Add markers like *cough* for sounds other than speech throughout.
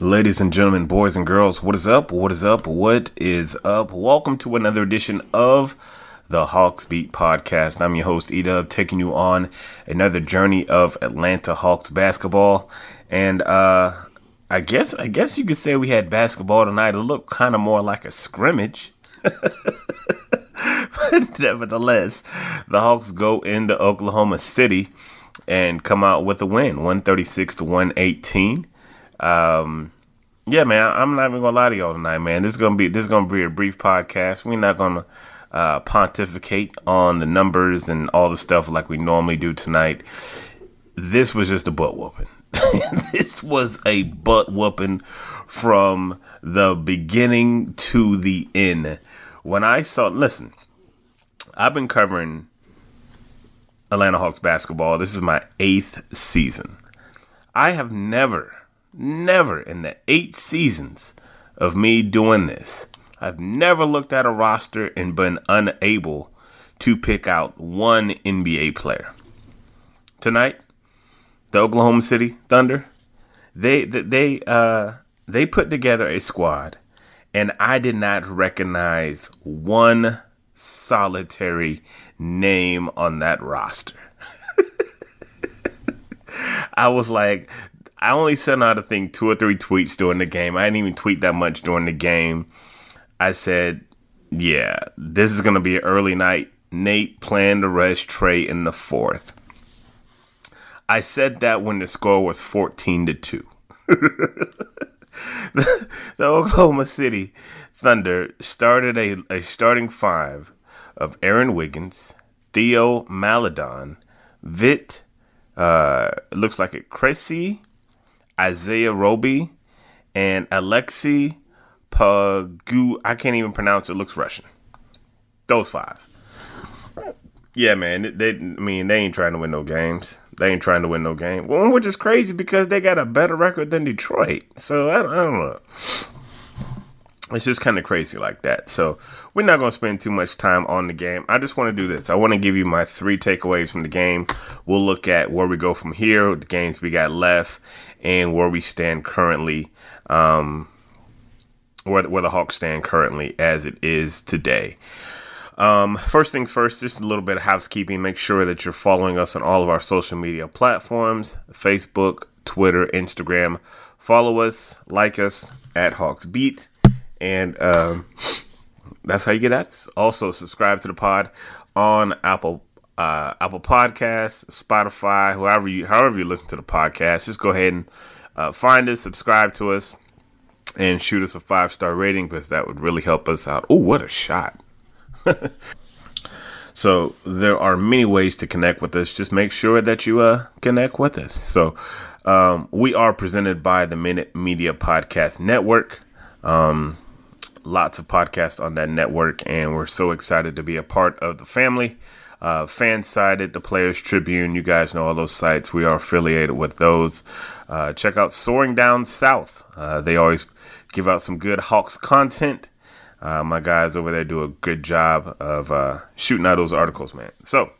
Ladies and gentlemen, boys and girls, what is up? What is up? What is up? Welcome to another edition of the Hawks Beat Podcast. I'm your host, Edub, taking you on another journey of Atlanta Hawks basketball. And uh I guess I guess you could say we had basketball tonight. It looked kind of more like a scrimmage. But *laughs* nevertheless, the Hawks go into Oklahoma City and come out with a win, 136 to 118. Um, yeah, man, I'm not even gonna lie to y'all tonight, man. This is gonna be this is gonna be a brief podcast. We're not gonna uh, pontificate on the numbers and all the stuff like we normally do tonight. This was just a butt whooping. *laughs* this was a butt whooping from the beginning to the end. When I saw, listen, I've been covering Atlanta Hawks basketball. This is my eighth season. I have never, never in the eight seasons of me doing this, I've never looked at a roster and been unable to pick out one NBA player. Tonight, the Oklahoma City Thunder, they they uh they put together a squad and I did not recognize one solitary name on that roster. *laughs* I was like, I only sent out, I think, two or three tweets during the game. I didn't even tweet that much during the game. I said, yeah, this is going to be an early night. Nate planned to rush Trey in the fourth. I said that when the score was 14 to 2. *laughs* the, the Oklahoma City Thunder started a, a starting five of Aaron Wiggins, Theo Maledon, Vit, uh, looks like it, Cressy, Isaiah Roby, and Alexi Pagu. I can't even pronounce it. Looks Russian. Those five. Yeah, man. They, I mean, they ain't trying to win no games. They ain't trying to win no game. Well, which is crazy because they got a better record than Detroit. So I don't, I don't know. It's just kind of crazy like that. So we're not going to spend too much time on the game. I just want to do this. I want to give you my three takeaways from the game. We'll look at where we go from here, the games we got left, and where we stand currently. Um, where, where the Hawks stand currently as it is today. Um, first things first, just a little bit of housekeeping. Make sure that you're following us on all of our social media platforms Facebook, Twitter, Instagram. Follow us, like us at Hawks Beat, and um, that's how you get at us. Also, subscribe to the pod on Apple uh, Apple Podcasts, Spotify, whoever you, however you listen to the podcast. Just go ahead and uh, find us, subscribe to us, and shoot us a five star rating because that would really help us out. Oh, what a shot! *laughs* so there are many ways to connect with us. Just make sure that you uh, connect with us. So um, we are presented by the Minute Media Podcast Network. Um, lots of podcasts on that network, and we're so excited to be a part of the family. Uh, Fansided, the Players Tribune, you guys know all those sites. We are affiliated with those. Uh, check out Soaring Down South. Uh, they always give out some good Hawks content. Uh, my guys over there do a good job of uh, shooting out those articles, man. So,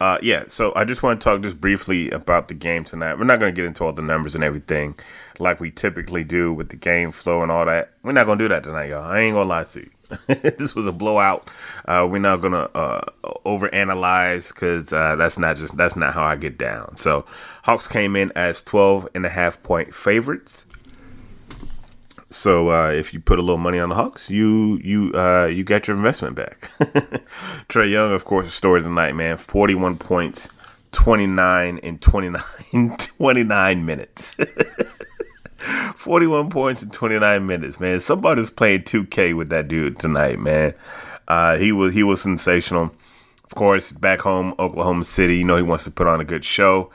uh, yeah, so I just want to talk just briefly about the game tonight. We're not going to get into all the numbers and everything like we typically do with the game flow and all that. We're not going to do that tonight, y'all. I ain't going to lie to you. *laughs* this was a blowout. Uh, we're not gonna uh, overanalyze because uh, that's not just that's not how I get down. So Hawks came in as 12 and a half point favorites. So uh, if you put a little money on the Hawks, you you uh, you got your investment back. *laughs* Trey Young, of course, the story of the night, man. Forty one points, twenty nine in 29, *laughs* 29 minutes. *laughs* 41 points in 29 minutes, man. Somebody's playing 2K with that dude tonight, man. Uh, he was he was sensational. Of course, back home, Oklahoma City. You know he wants to put on a good show.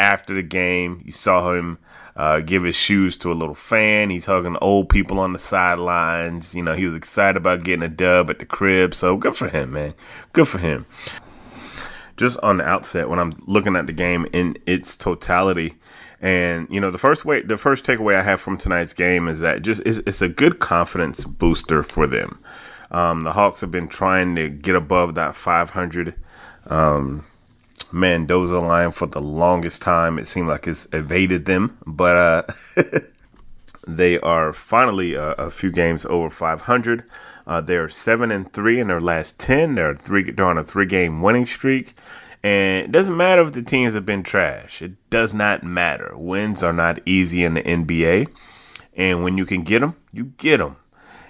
After the game, you saw him uh, give his shoes to a little fan. He's hugging old people on the sidelines. You know, he was excited about getting a dub at the crib. So good for him, man. Good for him. Just on the outset, when I'm looking at the game in its totality, and you know, the first way, the first takeaway I have from tonight's game is that just it's, it's a good confidence booster for them. Um, the Hawks have been trying to get above that 500 um, Mendoza line for the longest time. It seemed like it's evaded them, but uh, *laughs* they are finally uh, a few games over 500. Uh, they're seven and three in their last ten. They're three. They're on a three-game winning streak, and it doesn't matter if the teams have been trash. It does not matter. Wins are not easy in the NBA, and when you can get them, you get them.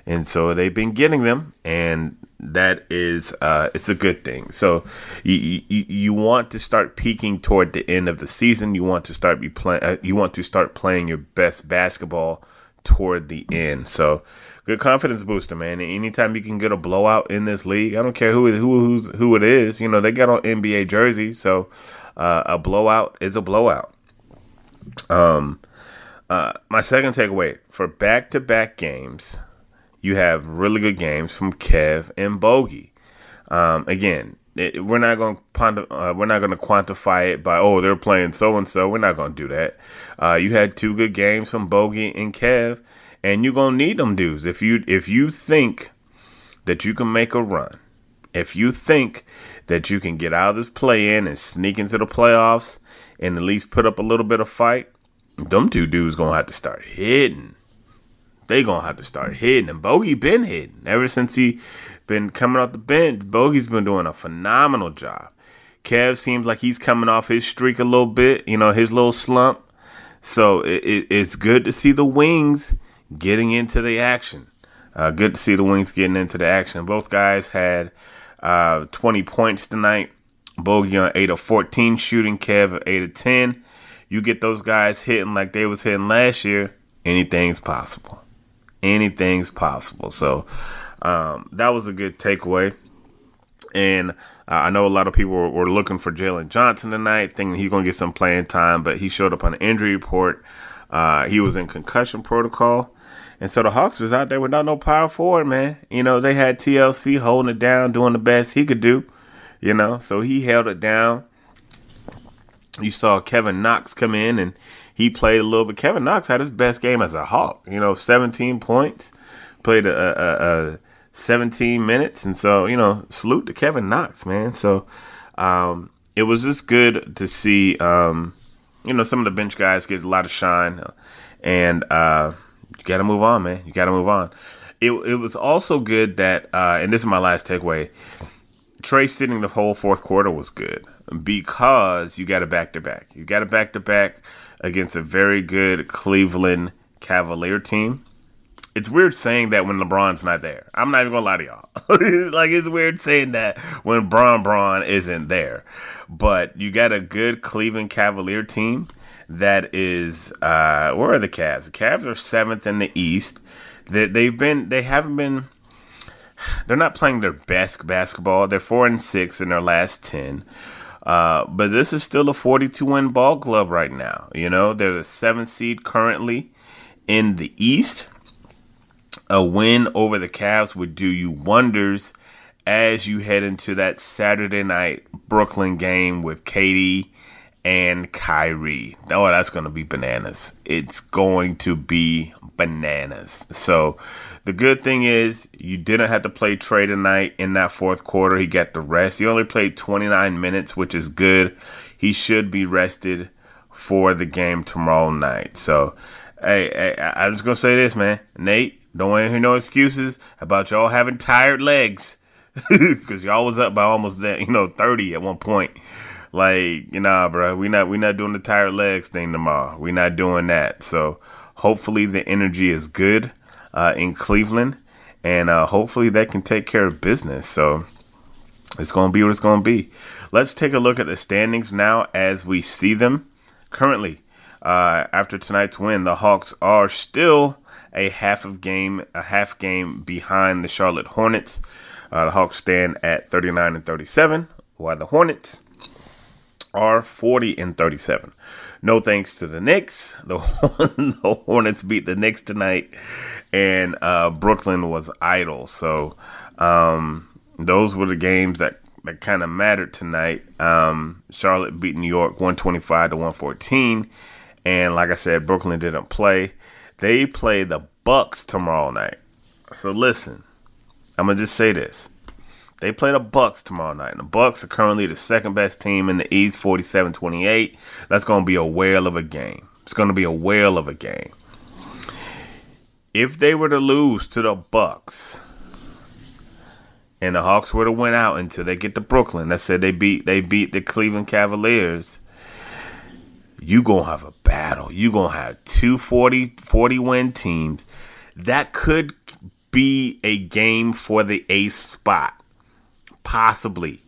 And so they've been getting them, and that is uh, it's a good thing. So you, you you want to start peaking toward the end of the season. You want to start be playing. Uh, you want to start playing your best basketball toward the end. So good confidence booster, man. Anytime you can get a blowout in this league, I don't care who who who it is. You know they got on NBA jerseys, so uh, a blowout is a blowout. Um, uh, my second takeaway for back to back games you have really good games from Kev and Bogey. Um, again, it, we're not going to uh, we're not going to quantify it by oh they're playing so and so. We're not going to do that. Uh, you had two good games from Bogey and Kev, and you're going to need them dudes if you if you think that you can make a run. If you think that you can get out of this play in and sneak into the playoffs and at least put up a little bit of fight, them two dudes gonna have to start hitting they gonna have to start hitting. And Bogey been hitting ever since he been coming off the bench. Bogey's been doing a phenomenal job. Kev seems like he's coming off his streak a little bit, you know, his little slump. So it, it, it's good to see the wings getting into the action. Uh, good to see the wings getting into the action. Both guys had uh, 20 points tonight. Bogey on 8 of 14 shooting, Kev at 8 of 10. You get those guys hitting like they was hitting last year, anything's possible anything's possible. So um, that was a good takeaway. And uh, I know a lot of people were, were looking for Jalen Johnson tonight, thinking he's going to get some playing time, but he showed up on the injury report. Uh, he was in concussion protocol. And so the Hawks was out there without no power forward, man. You know, they had TLC holding it down, doing the best he could do, you know, so he held it down. You saw Kevin Knox come in and he played a little bit. Kevin Knox had his best game as a Hawk. You know, 17 points, played a, a, a 17 minutes, and so you know, salute to Kevin Knox, man. So um, it was just good to see. Um, you know, some of the bench guys get a lot of shine, and uh, you got to move on, man. You got to move on. It, it was also good that, uh, and this is my last takeaway. Trey sitting the whole fourth quarter was good because you got a back to back. You got a back to back against a very good Cleveland Cavalier team. it's weird saying that when LeBron's not there. I'm not even gonna lie to y'all. *laughs* like it's weird saying that when Bron Bron isn't there. But you got a good Cleveland Cavalier team that is uh where are the Cavs? The Cavs are seventh in the East. They, they've been they haven't been they're not playing their best basketball. They're four and six in their last ten. Uh, but this is still a 42 win ball club right now. You know, they're the seventh seed currently in the East a win over the Cavs would do you wonders as you head into that Saturday night Brooklyn game with KD and Kyrie. Oh, that's going to be bananas. It's going to be bananas. So, the good thing is you didn't have to play Trey tonight in that fourth quarter. He got the rest. He only played 29 minutes, which is good. He should be rested for the game tomorrow night. So, hey, hey I'm just going to say this, man. Nate, don't want to hear no excuses about y'all having tired legs *laughs* because y'all was up by almost you know, 30 at one point. Like, you know, bro, we not we not doing the tired legs thing tomorrow. We not doing that. So hopefully the energy is good uh, in Cleveland, and uh, hopefully they can take care of business. So it's gonna be what it's gonna be. Let's take a look at the standings now as we see them currently. Uh, after tonight's win, the Hawks are still a half of game, a half game behind the Charlotte Hornets. Uh, the Hawks stand at 39 and 37, while the Hornets are 40 and 37. No thanks to the Knicks. The, *laughs* the Hornets beat the Knicks tonight, and uh, Brooklyn was idle. So um, those were the games that, that kind of mattered tonight. Um, Charlotte beat New York 125 to 114, and like I said, Brooklyn didn't play. They play the Bucks tomorrow night. So listen, I'm gonna just say this. They play the Bucks tomorrow night. And the Bucks are currently the second best team in the East, 47-28. That's gonna be a whale of a game. It's gonna be a whale of a game. If they were to lose to the Bucks, and the Hawks were to win out until they get to Brooklyn, that said they beat they beat the Cleveland Cavaliers you gonna have a battle. You gonna have two 40, 40 win teams. That could be a game for the ace spot, possibly,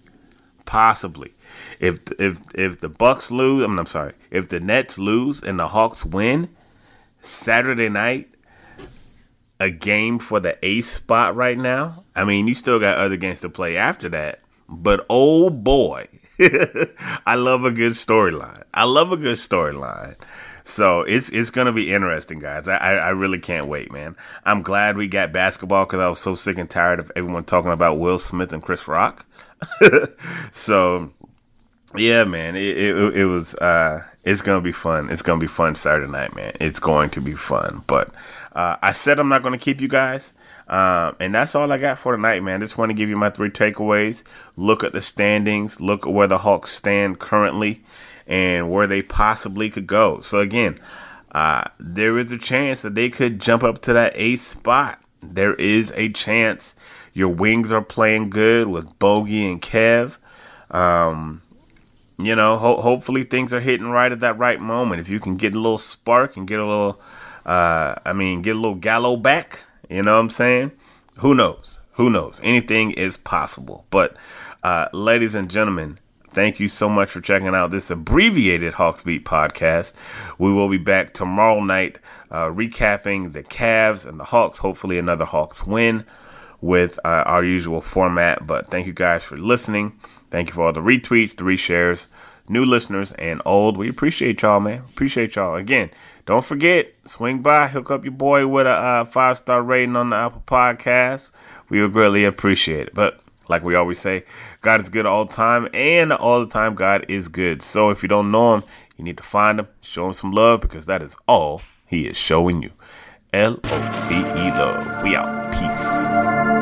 possibly. If if if the Bucks lose, I mean, I'm sorry. If the Nets lose and the Hawks win Saturday night, a game for the ace spot right now. I mean, you still got other games to play after that, but oh boy, *laughs* I love a good storyline. I love a good storyline. So it's it's gonna be interesting, guys. I, I, I really can't wait, man. I'm glad we got basketball because I was so sick and tired of everyone talking about Will Smith and Chris Rock. *laughs* so yeah, man, it, it, it was uh, it's gonna be fun. It's gonna be fun Saturday night, man. It's going to be fun. But uh, I said I'm not gonna keep you guys. Um, and that's all I got for tonight, man. Just want to give you my three takeaways. Look at the standings, look at where the Hawks stand currently, and where they possibly could go. So, again, uh, there is a chance that they could jump up to that eighth spot. There is a chance your wings are playing good with Bogey and Kev. Um, you know, ho- hopefully things are hitting right at that right moment. If you can get a little spark and get a little, uh, I mean, get a little Gallo back you know what I'm saying? Who knows? Who knows? Anything is possible. But, uh, ladies and gentlemen, thank you so much for checking out this abbreviated Hawks Beat podcast. We will be back tomorrow night uh, recapping the Cavs and the Hawks. Hopefully, another Hawks win with uh, our usual format. But thank you guys for listening. Thank you for all the retweets, the reshares, new listeners, and old. We appreciate y'all, man. Appreciate y'all. Again, don't forget, swing by, hook up your boy with a uh, five star rating on the Apple Podcast. We would greatly appreciate it. But like we always say, God is good all the time, and all the time God is good. So if you don't know Him, you need to find Him, show Him some love, because that is all He is showing you. L O V E love. We out. Peace.